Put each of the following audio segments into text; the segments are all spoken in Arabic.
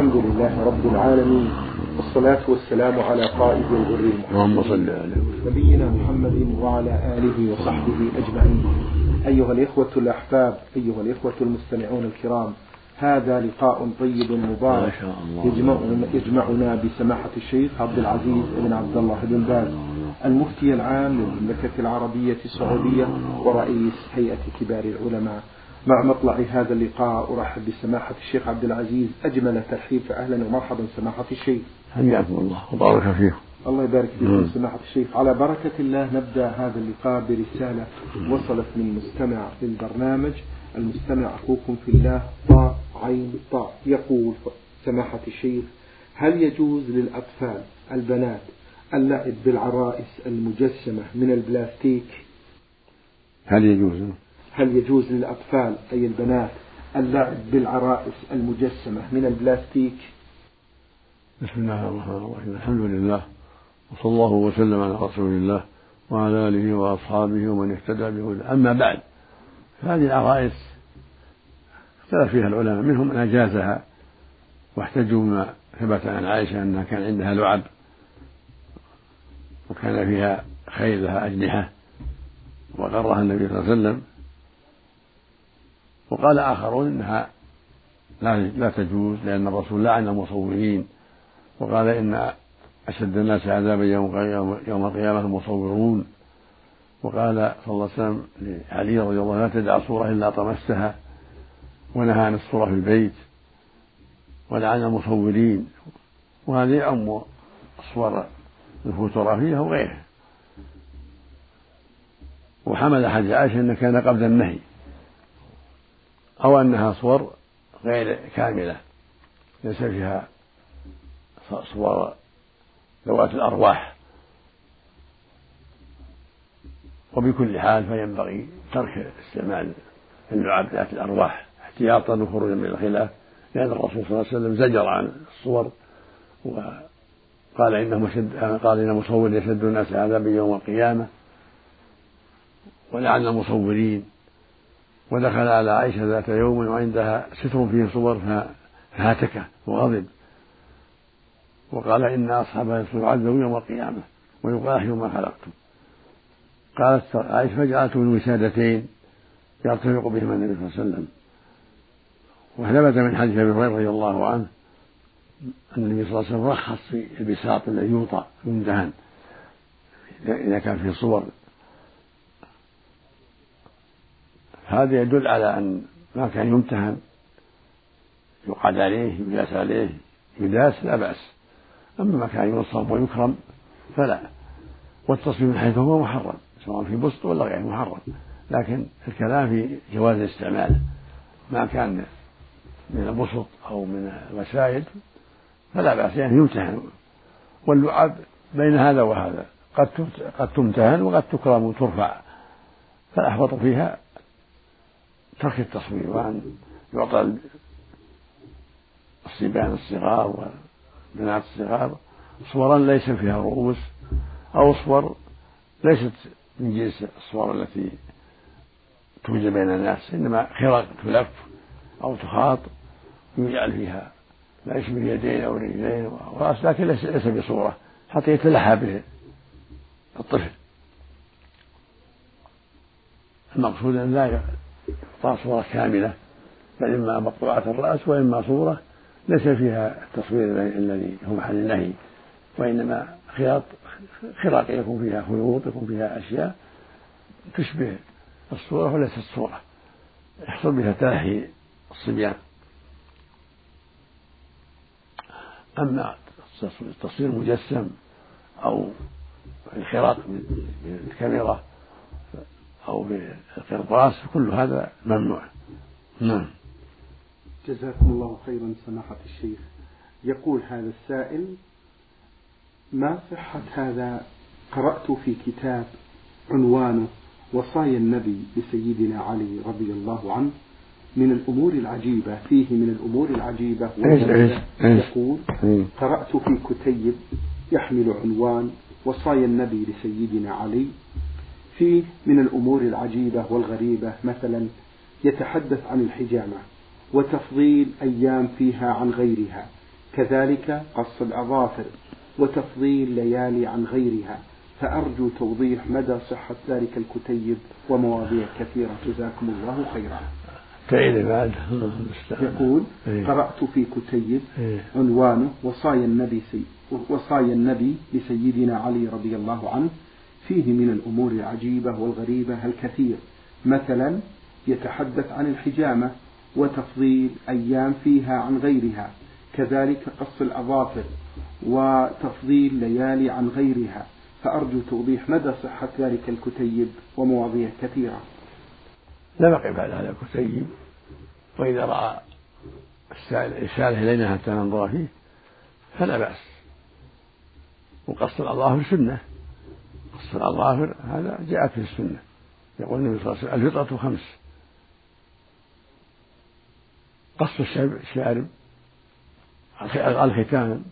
الحمد لله رب العالمين والصلاة والسلام على قائد الغر اللهم صل على نبينا محمد وعلى آله وصحبه أجمعين. أيها الإخوة الأحباب أيها الإخوة المستمعون الكرام هذا لقاء طيب مبارك. يجمعنا, يجمعنا بسماحة الشيخ عبد العزيز بن عبد الله بن باز المفتي العام للمملكة العربية السعودية ورئيس هيئة كبار العلماء. مع مطلع هذا اللقاء أرحب بسماحة الشيخ عبد العزيز. أجمل ترحيب فأهلا ومرحبا سماحة الشيخ. حياكم الله وبارك فيكم. الله يبارك فيكم سماحة الشيخ. على بركة الله نبدأ هذا اللقاء برسالة وصلت من مستمع للبرنامج. المستمع أخوكم في الله طاء عين طاء يقول سماحة الشيخ هل يجوز للأطفال البنات اللعب بالعرائس المجسمة من البلاستيك؟ هل يجوز؟ هل يجوز للأطفال أي البنات اللعب بالعرائس المجسمة من البلاستيك؟ بسم الله الرحمن الرحيم. الحمد لله وصلى الله وسلم على رسول الله وعلى آله وأصحابه ومن اهتدى بهدى أما بعد فهذه العرائس اختلف فيها العلماء منهم من أجازها واحتجوا بما ثبت عن عائشة أنها كان عندها لعب وكان فيها خيل لها أجنحة وغرها النبي صلى الله عليه وسلم. وقال آخرون إنها لا لا تجوز لأن الرسول لعن المصورين وقال إن أشد الناس عذابا يوم يوم القيامة المصورون. وقال صلى الله عليه وسلم لعلي رضي الله عنه لا تدع صورة إلا طمستها ونهى عن الصورة في البيت. ولعن المصورين. وهذا يعم الصور الفوتوغرافية وغيرها وحمل حديث عائشة أن كان قبل النهي. أو أنها صور غير كاملة ليس فيها صور ذوات الأرواح. وبكل حال فينبغي ترك استعمال اللعب ذات الأرواح احتياطا وخروجا من الخلاف لأن الرسول صلى الله عليه وسلم زجر عن الصور وقال إنه شد قال إن مصور يشد الناس عذابا يوم القيامة. ولعن المصورين ودخل على عائشة ذات يوم وعندها ستر فيه صور فهاتكه وغضب. وقال إن أصحابها يعذبون يوم القيامة ويقال يوم ما خلقتم. قالت عائشة فجعلت من وسادتين يرتفق بهما النبي صلى الله عليه وسلم. وثبت من حديث أبي هريرة رضي الله عنه أن النبي صلى الله عليه وسلم رخص في البساط الذي يوطى يمتهن إذا كان فيه صور هذا يدل على أن ما كان يمتهن يقعد عليه يجاس عليه يداس لا بأس. أما ما كان ينصب ويكرم فلا. والتصوير من حيث هو محرم سواء في بسط ولا غير محرم. لكن الكلام في جواز الاستعمال ما كان من البسط أو من الوسائد فلا بأس يعني يمتهن. واللعب بين هذا وهذا قد قد تمتهن وقد تكرم وترفع فالأحوط فيها ترك التصوير وأن يعطى الصبيان الصغار والبنات الصغار صورا ليس فيها رؤوس أو صور ليست من جنس الصور التي توجد بين الناس إنما خرق تلف أو تخاط يجعل فيها ما يشبه اليدين أو الرجلين والرأس لكن ليس بصورة حتى يتلحى به الطفل. المقصود أن لا صورة كاملة بل إما مقطوعة الرأس وإما صورة ليس فيها التصوير الذي هو محل النهي وإنما خياط خراق يكون فيها خيوط يكون فيها أشياء تشبه الصورة وليست صورة يحصل بها تلهي الصبيان. أما التصوير مجسم أو الخراق بالكاميرا أو بالقرطاس كل هذا ممنوع. نعم. جزاكم الله خيرا سماحة الشيخ. يقول هذا السائل ما صحة هذا؟ قرأت في كتاب عنوانه وصايا النبي لسيدنا علي رضي الله عنه من الأمور العجيبة فيه من الأمور العجيبة يقول قرأت في كتيب يحمل عنوان وصايا النبي لسيدنا علي فيه من الأمور العجيبة والغريبة مثلا يتحدث عن الحجامة وتفضيل أيام فيها عن غيرها كذلك قص الأظافر وتفضيل ليالي عن غيرها فأرجو توضيح مدى صحة ذلك الكتيب ومواضيع كثيرة جزاكم الله خيرا تعيد بعد يقول إيه. قرأت في كتيب إيه. عنوانه وصايا النبي سي وصايا النبي لسيدنا علي رضي الله عنه فيه من الأمور العجيبة والغريبة الكثير. مثلا يتحدث عن الحجامة وتفضيل أيام فيها عن غيرها كذلك قص الأظافر وتفضيل ليالي عن غيرها. فأرجو توضيح مدى صحة ذلك الكتيب ومواضيع كثيرة. لا بقي بعد هذا الكتيب. وإذا رأى السائل إلينا حتى ننظر فيه فلا بأس. وقص الأظافر سنة. قص الأظافر هذا جاءت في السنة. يقول النبي صلى الله عليه وسلم الفطرة خمس. قص الشارب الختان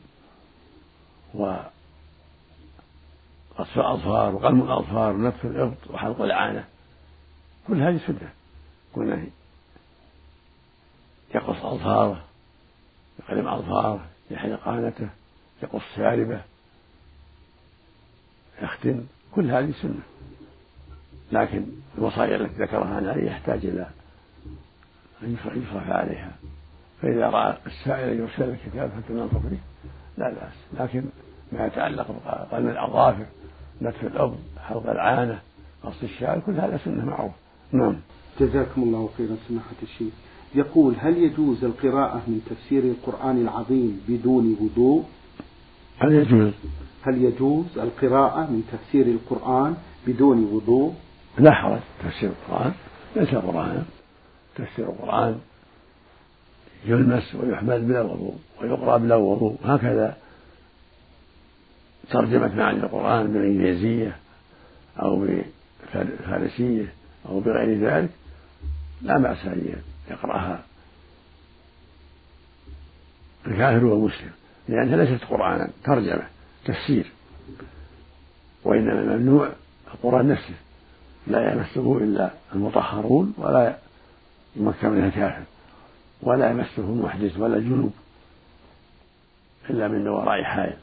وقص الأظفار وقلم الأظفار ونتف الإبط وحلق العانة. كل هذه سنة. كونه يقص أظفاره يقلم أظفاره يحلق عانته يقص شاربه يختن. كل هذه سنة. لكن الوصايا التي ذكرها عن يحتاج إلى أن يصرف عليها. فإذا رأى السائل يرسل الكتاب فتنظر فيه لا بأس. لكن ما يتعلق بقلم الأظافر نتف الأرض حلق العانة قص الشعر كل هذا سنة معروف نعم. جزاكم الله خيرا سماحة الشيخ. يقول هل يجوز القراءة من تفسير القرآن العظيم بدون وضوء؟ هل يجوز؟ هل يجوز القراءة من تفسير القرآن بدون وضوء؟ لا حرج. تفسير القرآن ليس قرآنا تفسير القرآن يلمس ويحمل بلا وضوء ويقرأ بلا وضوء هكذا ترجمة معاني القرآن بالإنجليزية أو بالفارسية أو بغير ذلك لا بأس أن يقرأها. الكافر والمسلم لأنها ليست قرآنا ترجمة تفسير. وإنما ممنوع القرآن نفسه. لا يمسه إلا المطهرون ولا يمكن منها كافر ولا يمسه محدث ولا جنوب إلا من وراء حائل.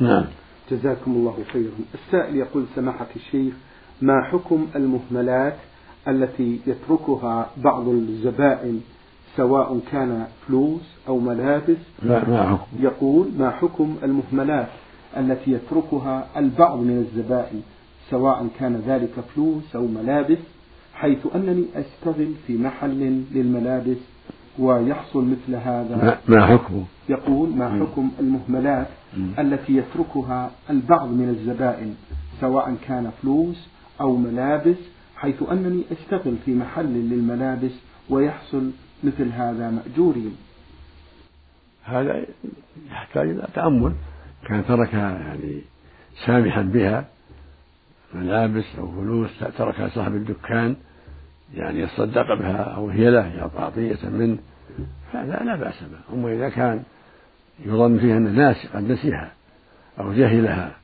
نعم. جزاكم الله خيرا. السائل يقول سماحة الشيخ ما حكم المهملات التي يتركها بعض الزبائن سواء كان فلوس أو ملابس لا ما يقول ما حكم المهملات التي يتركها البعض من الزبائن سواء كان ذلك فلوس أو ملابس حيث أنني أشتغل في محل للملابس ويحصل مثل هذا. ما حكمه يقول ما حكم المهملات التي يتركها البعض من الزبائن سواء كان فلوس أو ملابس حيث أنني أشتغل في محل للملابس ويحصل مثل هذا مأجورين هذا يحتاج إلى تأمل. كان تركها يعني سامحا بها ملابس أو فلوس تركها صاحب الدكان يعني يصدق بها أو هي له يعطى عطية منه. فهذا لا بأس به. أما إذا كان يظن فيها أن ناس قد نسيها أو جهلها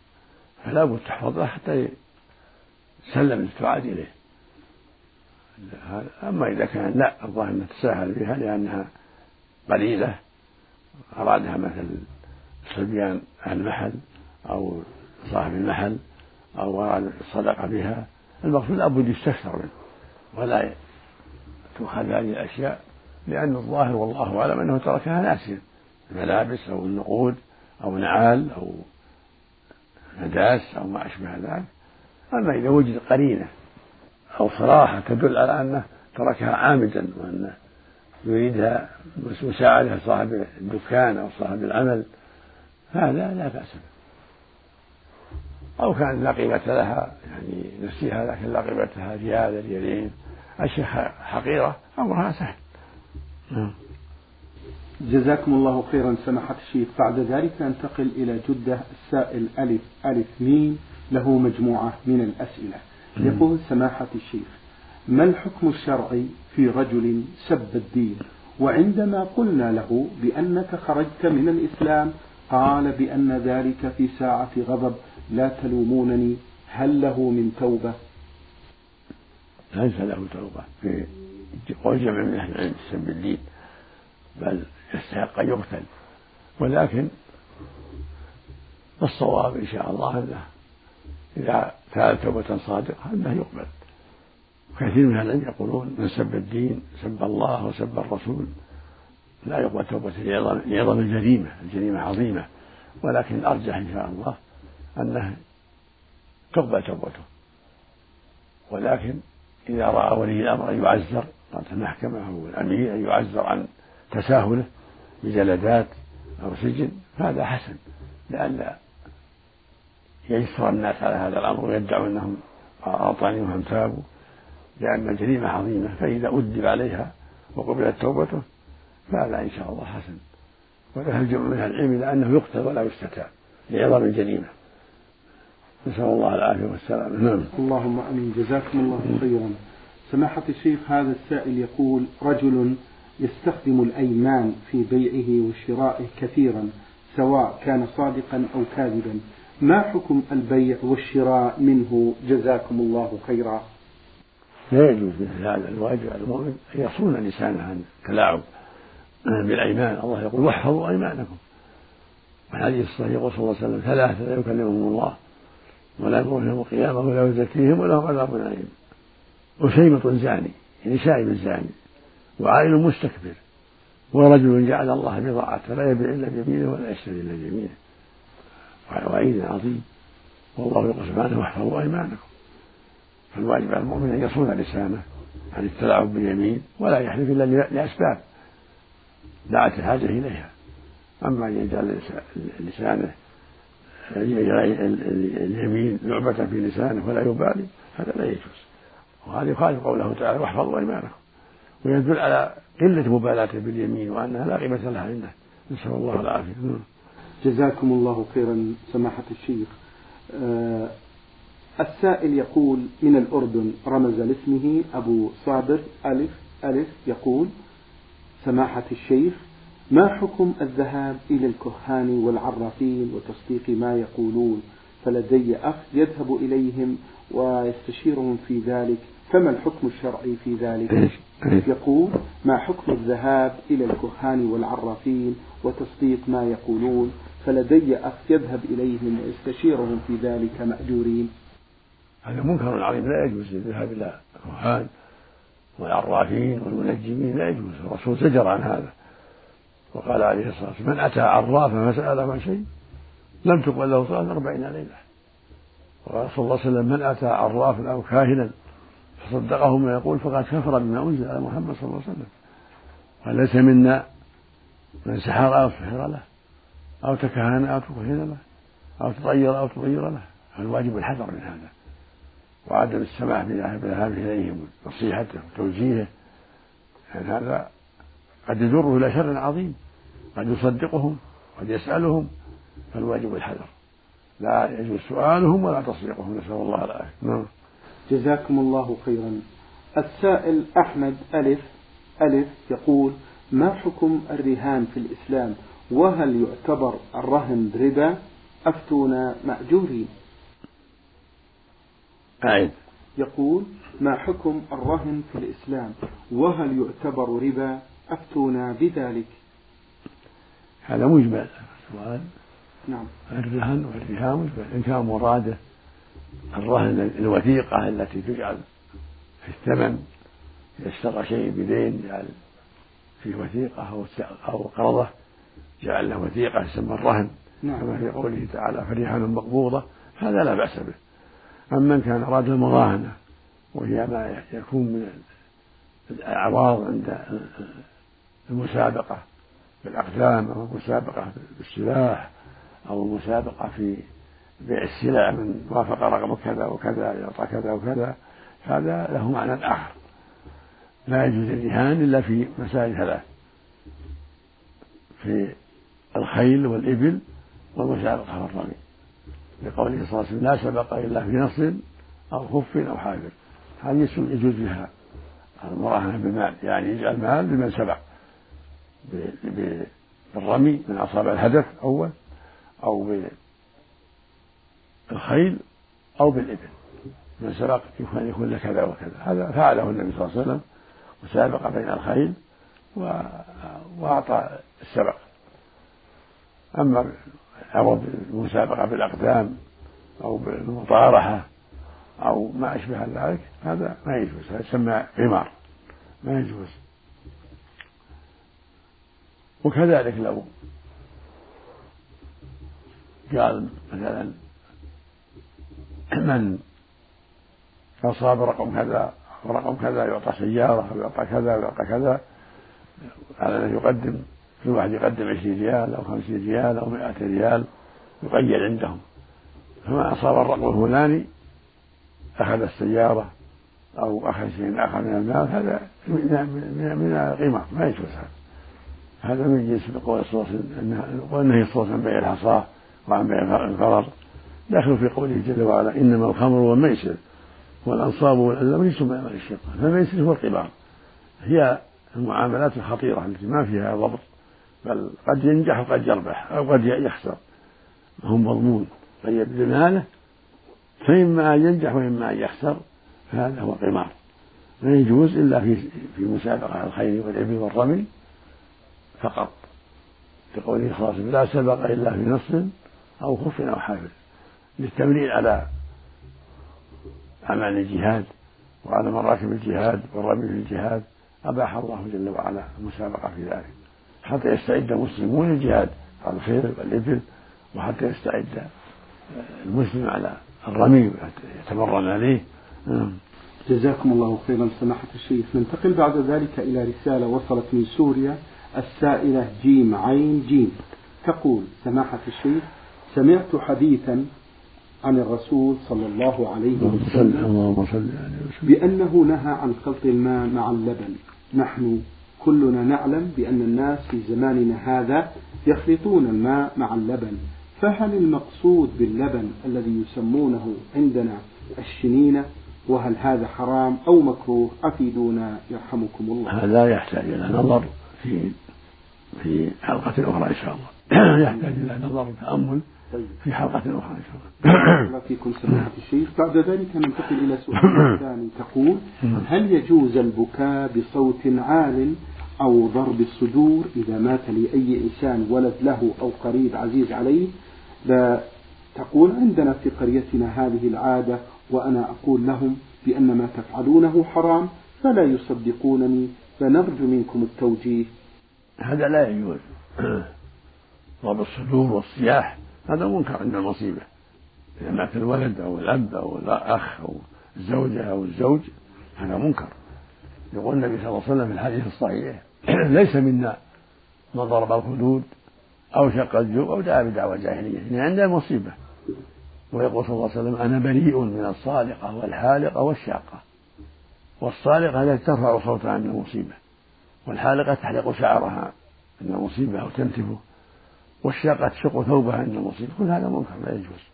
فلا بد تحفظها حتى يسلم تعاد إليه. أما إذا كان لا الظاهر أنها تساهل بها لأنها قليلة أرادها مثل صبيان المحل أو صاحب المحل أو أراد الصدقة بها المقصود لابد يستكثر منه ولا تؤخذ هذه الأشياء لأن الظاهر والله أعلم أنه تركها ناسيا الملابس أو النقود أو نعال أو نداس أو ما أشبه ذلك. أما إذا وجد قرينة أو صراحة تدل على أنه تركها عامدا وأنه يريدها مساعدة صاحب الدكان أو صاحب العمل هذا لا بأس به. أو كان لا قيمة لها يعني نفسها لكن لا قيمة لها ريال ريالين أشياء حقيرة أمرها سهل. نعم. جزاكم الله خيرا. سماحة الشيخ بعد ذلك ننتقل إلى جدة السائل ألف ألف ميم له مجموعة من الأسئلة. يقول سماحة الشيخ ما الحكم الشرعي في رجل سب الدين؟ وعندما قلنا له بأنك خرجت من الإسلام قال بأن ذلك في ساعة غضب لا تلومونني هل له من توبة؟ ليس له توبة. في قول جمع من أهل العلم سب الدين بل يستحق أن يقتل. ولكن الصواب إن شاء الله أنه إذا فعل توبة صادقة؟ أنه يقبل. كثير من العلم يقولون من سب الدين سب الله وسب الرسول لا يقبل توبة لعظم الجريمة الجريمة عظيمة. ولكن الأرجح إن شاء الله أنه تقبل توبته. ولكن إذا رأى ولي الأمر أن يعزر قالت المحكمة أو الأمير أن يعزر عن تساهله بجلدات أو سجن فهذا حسن لئلا يجسر الناس على هذا الأمر ويدعوا أنهم أعطاني تابوا لأن الجريمة عظيمة فإذا أدب عليها وقبلت توبته فهذا إن شاء الله حسن. وذهب جمع من العلم إلى أنه يقتل ولا يستتاب لعظم الجريمة. نسأل الله العافية والسلامة نعم. اللهم أمين. جزاكم الله خيرا. سماحة الشيخ هذا السائل يقول رجل يستخدم الأيمان في بيعه وشرائه كثيرا سواء كان صادقا أو كاذبا. ما حكم البيع والشراء منه؟ جزاكم الله خيرا. لا يجوز مثل هذا. الواجب على المؤمن أن يصون لسانه عن التلاعب بالأيمان. الله يقول واحفظوا أيمانكم. والحديث الصحيح يقول صلى الله عليه وسلم ثلاثة لا يكلمهم الله ولا يقوم يوم القيامة ولا يزكيهم ولهم عذاب أليم. وشيمة زاني يعني شايب زاني وعائل مستكبر ورجل جعل الله بضاعته لا يبيع إلا بيمينه ولا يشتري إلا بيمينه. وعيد عظيم. والله يقول سبحانه واحفظوا أيمانكم فالواجب على المؤمن أن يصون لسانه عن التلاعب باليمين ولا يحلف إلا لأسباب دعت الحاجة إليها. أما أن يجعل لسانه اليمين لعبة في لسانه ولا يبالي هذا لا يجوز. وهذا يخالف قوله تعالى واحفظوا أيمانكم. ويدل على قلة مبالاته باليمين وأنها لا قيمة لها عنده نسأل الله العافية. جزاكم الله خيرا سماحة الشيخ. آه السائل يقول من الأردن رمز لاسمه أبو صابر ألف ألف يقول سماحة الشيخ ما حكم الذهاب إلى الكهان والعرافين وتصديق ما يقولون؟ فلدي أخ يذهب إليهم ويستشيرهم في ذلك فما الحكم الشرعي في ذلك؟ يقول ما حكم الذهاب إلى الكهان والعرافين وتصديق ما يقولون؟ فلدي أخ يذهب إليهم ويستشيرهم في ذلك مأجورين. هذا منكر عظيم لا يجوز الذهاب إلى الكهان والعرافين والمنجمين لا يجوز. الرسول زجر عن هذا وقال عليه الصلاة والسلام من أتى عرافا فسأله عن شيء لم تقبل له صلاة أربعين ليلة. وقال صلى الله عليه وسلم من أتى عرافا أو كاهنا فصدقه ما يقول فقد كفر بما أنزل على محمد صلى الله عليه وسلم. وليس منا من سحر أو سحر له. أو تكهن أو تكهن له أو تطير أو تطير له. فالواجب الحذر من هذا. وعدم السماح بالذهاب إليهم ونصيحته وتوجيهه. يعني هذا قد يجره إلى شر عظيم. قد يصدقهم قد يسألهم. فالواجب الحذر. لا يجوز سؤالهم ولا تصديقهم. نسأل الله العافية. نعم. جزاكم الله خيرا. السائل أحمد ألف ألف يقول ما حكم الرهان في الإسلام؟ وهل يعتبر الرهن ربا أفتونا مأجورين؟ أعد يقول ما حكم الرهن في الإسلام؟ وهل يعتبر ربا أفتونا بذلك؟ هذا مجمل. سؤال. نعم. الرهن والرهان مجمل. إن كان مراده الرهن الوثيقة التي تجعل في الثمن إذا اشترى شيء بدين جعل فيه وثيقة أو أو قرضة جعل له وثيقة تسمى الرهن نعم. كما في قوله تعالى فرهان مقبوضة هذا لا بأس به. أما من كان أراد المراهنة وهي ما يكون من الأعراض عند المسابقة بالأقدام أو المسابقة بالسلاح أو المسابقة في بيع السلع من وافق رقم كذا وكذا يعطى كذا وكذا هذا له معنى آخر. لا يجوز الرهان إلا في مسائل ثلاث. في الخيل والإبل والمسابقة والرمي لقوله صلى الله عليه وسلم لا سبق إلا في نصر أو خف أو حافر هذه يجوز بها. المراهنة بالمال يعني يجعل المال بمن سبق. بالرمي من أصاب الهدف أول أو بالخيل أو بالإبل. من سبق يكون يكون كذا وكذا. هذا فعله النبي صلى الله عليه وسلم وسابق بين الخيل وأعطى السبق. أما عوض المسابقة بالأقدام أو بالمطارحة أو ما أشبه ذلك هذا ما يجوز هذا يسمى عمار ما يجوز. وكذلك لو قال مثلا من أصاب رقم كذا ورقم كذا يعطى سيارة أو يعطى كذا ويعطى كذا على أن يقدم كل واحد يقدم عشرين ريال أو خمسين ريال أو مائة ريال يقيد عندهم. فما أصاب الرقم الفلاني أخذ السيارة أو أخذ شيء آخر من المال هذا من من القمار ما يجوز هذا. هذا من جنس قول وسلم والنهي عليه وسلم بيع الحصاة وعن بيع الغرر داخل في قوله جل وعلا إنما الخمر والميسر والأنصاب والأزلام رجس من عمل الشيطان فالميسر هو القمار. هي المعاملات الخطيرة التي ما فيها ضبط. بل قد ينجح وقد يربح أو قد يخسر. هو مضمون. قد يبذل ماله فإما أن ينجح وإما أن يخسر فهذا هو قمار. لا يجوز إلا في في مسابقة الخير والعلم والرمي فقط. لقوله صلى الله عليه وسلم لا سبق إلا في نصر أو خف أو حافل. للتمرين على أعمال الجهاد وعلى مراتب الجهاد والرمي في الجهاد أباح الله جل وعلا المسابقة في ذلك. حتى يستعد المسلمون للجهاد. على الخير والإبل وحتى يستعد المسلم على الرمي يتمرن عليه. نعم. جزاكم الله خيرا سماحة الشيخ. ننتقل بعد ذلك إلى رسالة وصلت من سوريا السائلة جيم عين جيم. تقول سماحة الشيخ سمعت حديثا عن الرسول صلى الله عليه وسلم بأنه نهى عن خلط الماء مع اللبن. نحن كلنا نعلم بأن الناس في زماننا هذا يخلطون الماء مع اللبن. فهل المقصود باللبن الذي يسمونه عندنا الشنينة وهل هذا حرام أو مكروه؟ أفيدونا يرحمكم الله. هذا يحتاج إلى نظر في في حلقة أخرى إن شاء الله. يحتاج إلى نظر وتأمل طيب. في حلقة أخرى إن شاء الله. الله فيكم سماحة الشيخ. بعد ذلك ننتقل إلى سؤال ثاني تقول هل يجوز البكاء بصوت عال أو ضرب الصدور إذا مات لأي إنسان ولد له أو قريب عزيز عليه لا تقول عندنا في قريتنا هذه العادة وأنا أقول لهم بأن ما تفعلونه حرام فلا يصدقونني فنرجو منكم التوجيه. هذا لا يجوز. ضرب الصدور والصياح هذا منكر عند المصيبة. إذا مات الولد أو الأب أو الأخ أو الزوجة أو الزوج هذا منكر. يقول النبي صلى الله عليه وسلم في الحديث الصحيح ليس منا من ضرب الخدود أو شق الجوع أو دعا بدعوى جاهلية يعني عند المصيبة ويقول صلى الله عليه وسلم أنا بريء من الصالقة والحالقة والشاقة. والصالقة التي ترفع صوتها عند المصيبة. والحالقة تحلق شعرها عند المصيبة أو تنتفه. والشاقة تشق ثوبها عند المصيبة. كل هذا منكر لا يجوز.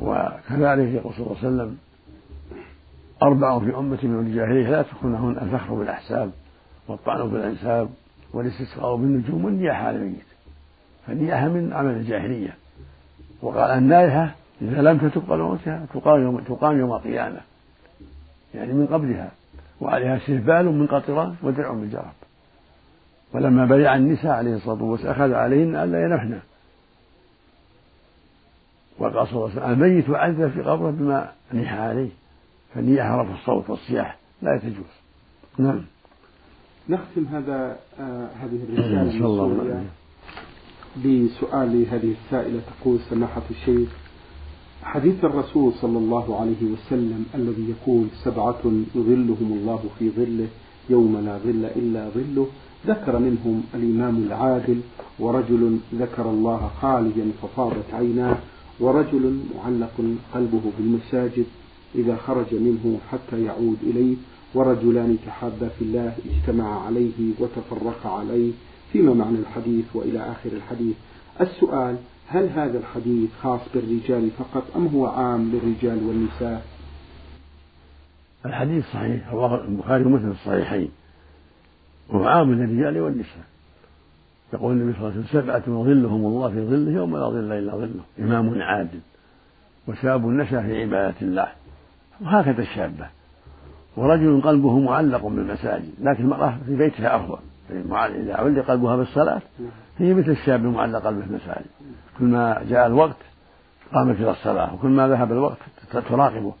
وكذلك يقول صلى الله عليه وسلم أربع في أمتي من الجاهلية لا تكونهن الفخر بالأحساب. والطعن بالأنساب والاستسقاء بالنجوم والنياحة على الميت. فالنياحة من عمل الجاهلية. وقال النائحة إذا لم تتقبل موتها تقام يوم تقام يوم القيامة. يعني من قبلها. وعليها سربال من قطران ودرع من جرب. ولما بيع النساء عليه الصلاة والسلام أخذ عليهن ألا ينحن وقال صلى الله عليه وسلم الميت عذب في قبره بما نيح عليه. فالنياحة رفع الصوت والصياح. لا تجوز نعم. نختم هذا آه هذه الرسالة بسؤال هذه السائلة تقول سماحة الشيخ حديث الرسول صلى الله عليه وسلم الذي يقول سبعة يظلهم الله في ظله يوم لا ظل إلا ظله ذكر منهم الإمام العادل ورجل ذكر الله خاليا ففاضت عيناه ورجل معلق قلبه بالمساجد إذا خرج منه حتى يعود إليه ورجلان تحابا في الله اجتمعا عليه وتفرقا عليه فيما معنى الحديث وإلى آخر الحديث. السؤال هل هذا الحديث خاص بالرجال فقط أم هو عام للرجال والنساء؟ الحديث صحيح رواه البخاري ومسلم الصحيحين وهو عام للرجال والنساء. يقول النبي صلى الله عليه وسلم سبعة يظلهم الله في ظله يوم لا ظل إلا ظله إمام عادل وشاب نشأ في عبادة الله وهكذا الشابة. ورجل قلبه معلق بالمساجد لكن المرأة في بيتها أفضل إذا علق قلبها بالصلاة هي مثل الشاب المعلق قلبه بالمساجد كل ما جاء الوقت قامت إلى الصلاة وكل ما ذهب الوقت تراقبه.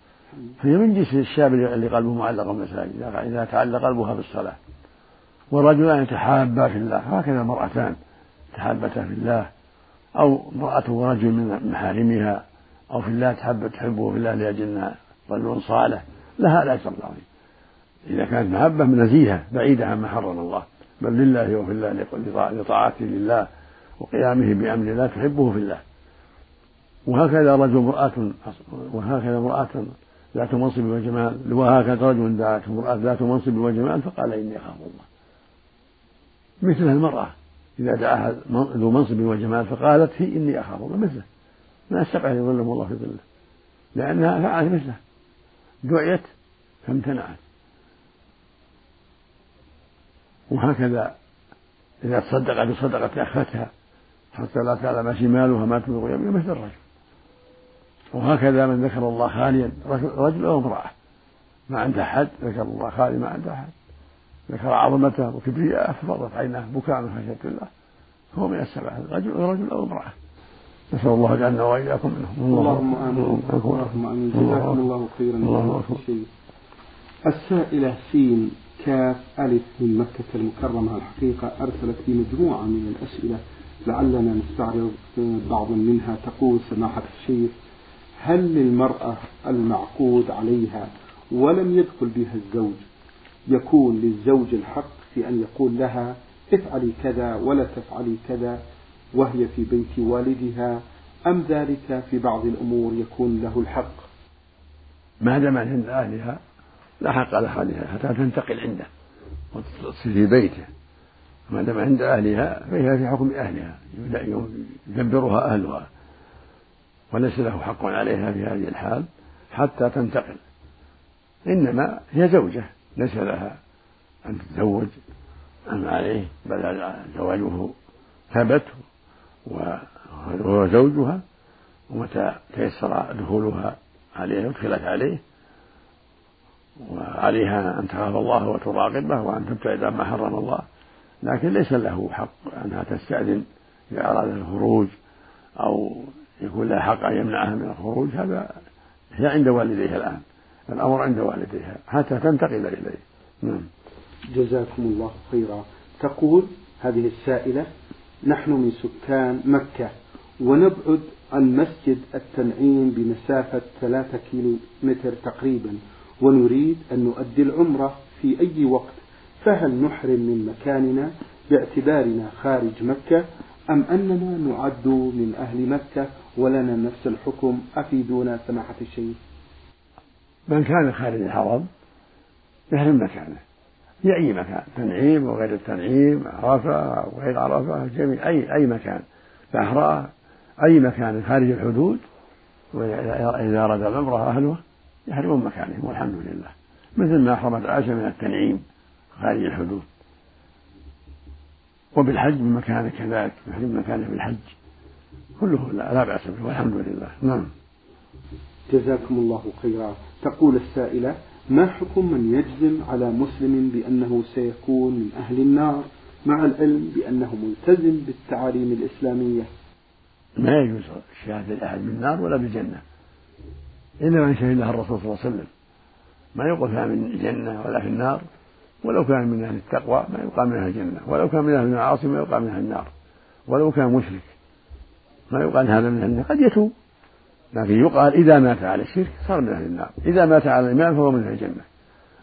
فهي من جنس الشاب اللي قلبه معلق بالمساجد إذا تعلق قلبها بالصلاة. ورجلان يتحابا في الله هكذا المرأتان تحابتا في الله. أو امرأة ورجل من محارمها أو في الله تحب تحبه في الله لأجل رجل صالح لها الأجر العظيم إذا كانت محبة نزيهة بعيدة عما حرم الله. بل لله وفي الله لطاعته لله وقيامه بأمر الله تحبه في الله. وهكذا رجل امرأة وهكذا امرأة ذات منصب وجمال وهكذا رجل دعته امرأة ذات منصب وجمال فقال إني أخاف الله. مثل المرأة إذا دعاها ذو منصب وجمال فقالت هي إني أخاف الله مثله. ما استبعد يظلم الله في ظله لأنها فعلت مثله. دعيت فامتنعت. وهكذا إذا تصدق بصدقة أخفتها حتى لا تعلم شمالها ما تنفق يمينها مثل الرجل وهكذا من ذكر الله خاليا رجل أو امرأة. ما عنده حد ذكر الله خالي ما عنده حد ذكر عظمته وكبرياءه ففضت عيناه بكاء من خشية الله. هو من السبعة رجل رجل أو امرأة. نسأل الله جعلنا وإياكم منهم. اللهم آمين. اللهم آمين. جزاكم الله خيرا. الله السائلة سين. كاف ألف من مكة المكرمة الحقيقة أرسلت لي مجموعة من الأسئلة لعلنا نستعرض بعضا منها. تقول سماحة الشيخ هل للمرأة المعقود عليها ولم يدخل بها الزوج يكون للزوج الحق في أن يقول لها افعلي كذا ولا تفعلي كذا وهي في بيت والدها أم ذلك في بعض الأمور يكون له الحق؟ ما دام عند أهلها لا حق لها عليها حتى تنتقل عنده وتصير في بيته. ما دام عند أهلها فهي في حكم أهلها يدبرها أهلها. وليس له حق عليها في هذه الحال حتى تنتقل. إنما هي زوجة ليس لها أن تتزوج. أم عليه بل زواجه ثبت وهو زوجها ومتى تيسر دخولها عليه ودخلت عليه وعليها أن تخاف الله وتراقبه وأن تبتعد عما حرم الله. لكن ليس له حق أنها تستأذن إذا أراد الخروج أو يكون لها حق أن يمنعها من الخروج. هذا هي عند والديها الآن. الأمر عند والديها حتى تنتقل إليه. نعم. جزاكم الله خيرا. تقول هذه السائلة نحن من سكان مكة ونبعد عن مسجد التنعيم بمسافة ثلاثة كيلو متر تقريبا. ونريد أن نؤدي العمرة في أي وقت فهل نحرم من مكاننا باعتبارنا خارج مكة أم أننا نعد من أهل مكة ولنا نفس الحكم؟ أفيدونا سماحة الشيخ. من كان خارج الحرم يحرم مكانه. في أي مكان؟ تنعيم وغير التنعيم عرفة وغير عرفة جميع أي أي مكان. بحراء أي مكان خارج الحدود وإذا أراد العمرة أهله. يحرمون مكانهم والحمد لله. مثل ما حرمت عائشة من التنعيم خارج الحدود. وبالحج من مكانه كذلك يحرم مكانه في الحج كله لا, لا بأس به والحمد لله. نعم. جزاكم الله خيرا. تقول السائلة ما حكم من يجزم على مسلم بأنه سيكون من أهل النار مع العلم بأنه ملتزم بالتعاليم الإسلامية؟ ما يجوز الشهادة لأحد بالنار ولا بالجنة إنما من شهد له الرسول صلى الله عليه وسلم. ما يقول فيها من الجنة ولا في النار ولو كان من أهل التقوى ما يقال من أهل الجنة ولو كان من أهل المعاصي ما يقال من أهل النار ولو كان مشرك ما يقال هذا من أهل النار. قد يتوب لكن يقال إذا مات على الشرك صار من أهل النار إذا مات على الإيمان فهو من أهل الجنة.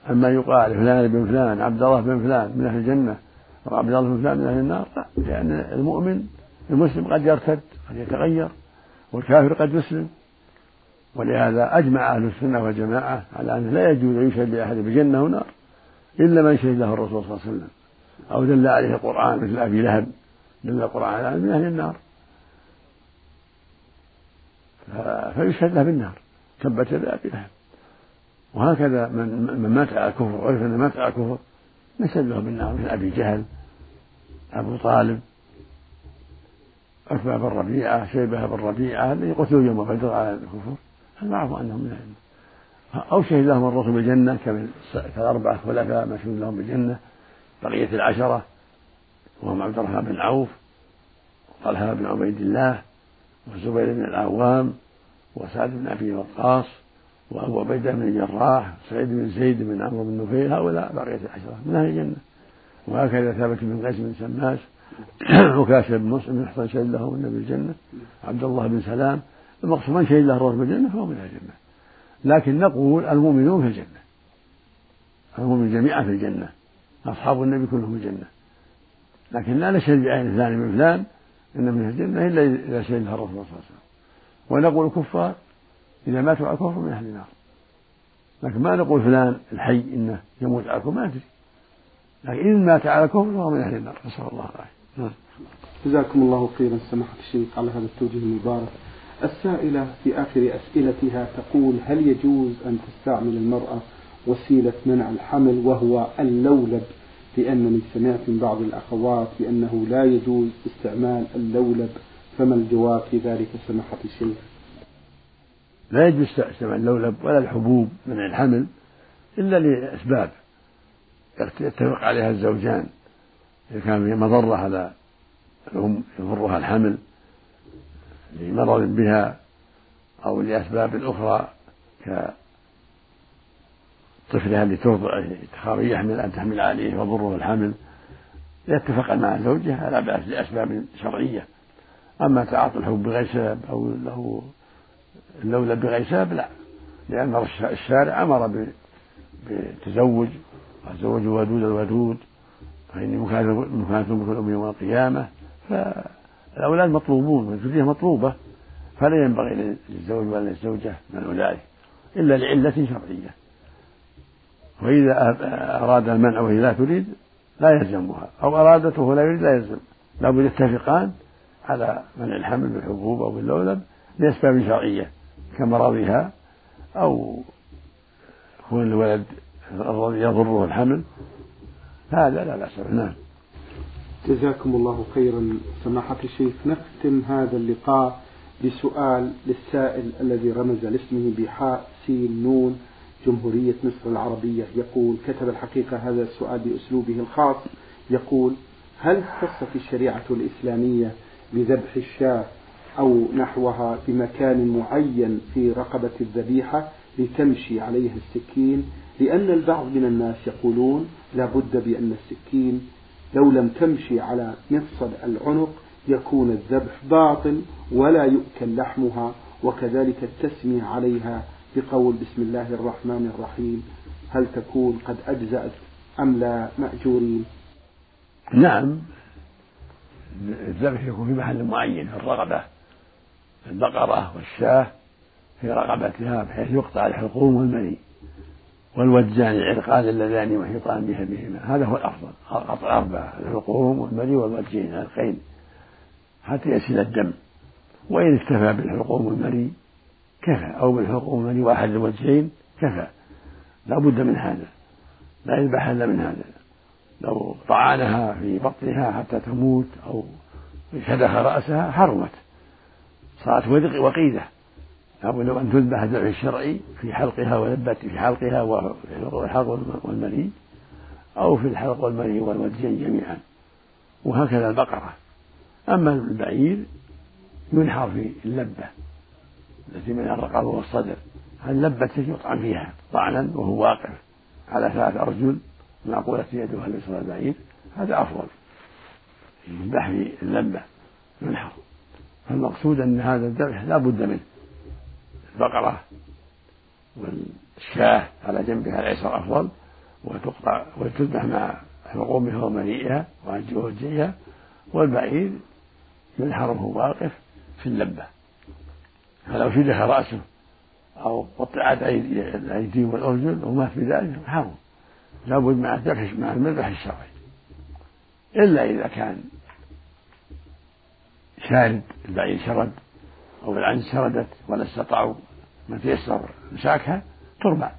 أما يقال فلان بن فلان عبد الله بن فلان من أهل الجنة وعبد الله بن فلان من أهل النار لا لأن المؤمن المسلم قد يرتد قد يتغير والكافر قد يسلم. ولهذا أجمع أهل السنة والجماعة على أنه لا يجوز أن يشهد لأحد بجنة ونار إلا من شهد له الرسول صلى الله عليه وسلم أو دل عليه القرآن مثل أبي لهب دل القرآن على من أهل النار. فيشهد له بالنار تبت يدا أبي لهب. وهكذا من من مات على الكفر وعرف أنه مات على الكفر نشهد له بالنار مثل أبي جهل أبو طالب عتبة بن ربيعة شيبة بن ربيعة الذي قتلوا يوم بدر على الكفر. المعروف أنهم من أو شهد لهم الرسول بالجنة كالأربعة خلفاء مشهود لهم بالجنة بقية العشرة. وهم عبد الرحمن بن عوف وطلحة بن عبيد الله وزبير بن العوام وسعد بن أبي وقاص وأبو عبيدة بن الجراح سعيد بن زيد بن عمرو بن نفيل هؤلاء بقية العشرة من أهل الجنة. وهكذا ثابت بن قيس بن سماس وكاشف بن مسلم بن حصن شهد له النبي الجنة. عبد الله بن سلام المقصود من شهد له الرسول بالجنة فهو من أهل الجنة. لكن نقول المؤمنون في الجنة. المؤمنون جميعا في الجنة. أصحاب النبي كلهم في الجنة. لكن لا نشهد بعين فلان من فلان إن من الجنة إلا إذا شهد لها الرسول صلى الله عليه وسلم. ونقول الكفار إذا ماتوا على الكفر من أهل النار. لكن ما نقول فلان الحي إنه يموت على الكفر ما ندري لكن إن مات على الكفر فهو من أهل النار. نسأل الله العافية. نعم. جزاكم الله خيرا. سماحة الشيخ على هذا التوجيه المبارك. السائلة في آخر أسئلتها تقول هل يجوز أن تستعمل المرأة وسيلة منع الحمل وهو اللولب؟ لأنني سمعت من بعض الأخوات بأنه لا يجوز استعمال اللولب فما الجواب في ذلك سماحة الشيخ؟ لا يجوز استعمال اللولب ولا الحبوب منع الحمل إلا لأسباب. يتفق عليها الزوجان إذا كان مضرة على الأم يضرها الحمل لمرض بها أو لأسباب أخرى كطفلها اللي ترضع تخاف يحمل أن تحمل عليه يضره الحمل يتفق مع زوجها لا بأس لأسباب شرعية. أما تعاطي الحب بغير سبب أو له اللولة بغير سبب لا. لأن الشارع أمر بالتزوج والزوج الودود الودود فإني مكانة بكل يوم القيامة فالأولاد مطلوبون والذرية مطلوبة فلا ينبغي للزوج ولا للزوجة من ذلك إلا لعلة شرعية. وإذا أراد المنع وهي لا تريد لا يلزمها أو أرادته ولا يريد لا يلزم. لابد يتفقان على منع الحمل بالحبوب أو باللولب لأسباب شرعية كمرضها أو كون الولد يضره الحمل. هذا لا بأس به. نعم. جزاكم الله خيرا. سماحة الشيخ نختم هذا اللقاء بسؤال للسائل الذي رمز لاسمه بحاء سين نون جمهورية مصر العربية. يقول كتب الحقيقة هذا السؤال بأسلوبه الخاص. يقول هل في الشريعة الإسلامية بذبح الشاة أو نحوها بمكان معين في رقبة الذبيحة لتمشي عليها السكين؟ لأن البعض من الناس يقولون لا بد بأن السكين لو لم تمشي على مفصل العنق يكون الذبح باطل ولا يؤكل لحمها وكذلك التسمية عليها بقول بسم الله الرحمن الرحيم هل تكون قد أجزأت أم لا مأجورين؟ نعم. الذبح يكون في محل معين في الرغبة البقرة والشاة في رقبتها بحيث يقطع الحلقوم والمني. والوجان العرقان اللذان محيطان بهما هذا هو الأفضل. قطع أربعة الحلقوم والمني والوجين العرقين حتى يسيل الدم. وإن اكتفى بالحلقوم والمني كفى. أو بالحلقوم والمني وأحد الوجهين كفى. لا بد من هذا. لا يذبح إلا من هذا. لو طعنها في بطنها حتى تموت أو شدخ رأسها حرمت. صارت وقيدة. لابد أن تذبح الذبح الشرعي في حلقها ولبة في حلقها والحلق والمني أو في الحلق والمني والوجهين جميعا. وهكذا البقرة. أما البعير ينحر في اللبة التي من الرقبة والصدر. اللبة يطعن فيها طعنا وهو واقف على ثلاث أرجل معقولة يده اليسرى البعير هذا أفضل. يذبح في اللبة ينحر. فالمقصود أن هذا الذبح لا بد منه. البقرة والشاة على جنبها الأيسر أفضل وتقطع وتذبح مع حلقومها ومليئها ووجهها والبعير ينحر وهو واقف في اللبة. فلو شدخ رأسه أو قطعت الأيدي والأرجل ومات بذلك حرم لابد مع الذبح مع المذبح الشرعي. إلا إذا كان شارد البعير شرد أو العنز شردت ولا استطاعوا من تيسر مساكها ترمى.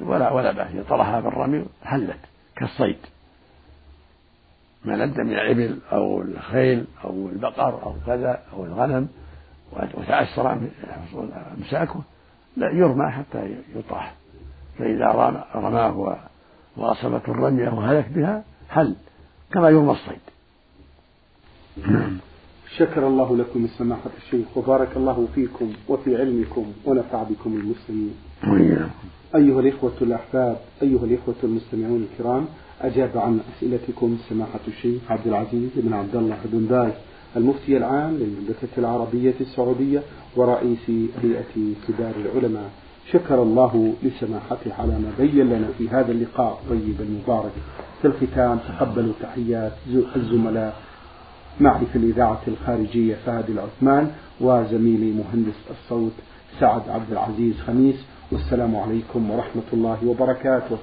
ولا ولا بأس إذا طرحها بالرمي حلت كالصيد. ما لد من الإبل أو الخيل أو البقر أو كذا أو الغنم وتعسر مساكه لا يرمى حتى يطاح. فإذا رماه وأصابته الرمية وهلك بها حل كما يرمى الصيد. شكر الله لكم سماحة الشيخ وبارك الله فيكم وفي علمكم ونفع بكم المسلمين. أيها الإخوة الأحباب أيها الإخوة المستمعون الكرام أجاب عن أسئلتكم سماحة الشيخ عبد العزيز بن عبد الله بن باز المفتي العام للمملكة العربية السعودية ورئيس هيئة كبار العلماء. شكر الله لسماحته على ما بين لنا في هذا اللقاء الطيب المبارك. في الختام تقبلوا تحيات الزملاء معي في الإذاعة الخارجية فهد العثمان وزميلي مهندس الصوت سعد عبد العزيز خميس والسلام عليكم ورحمة الله وبركاته.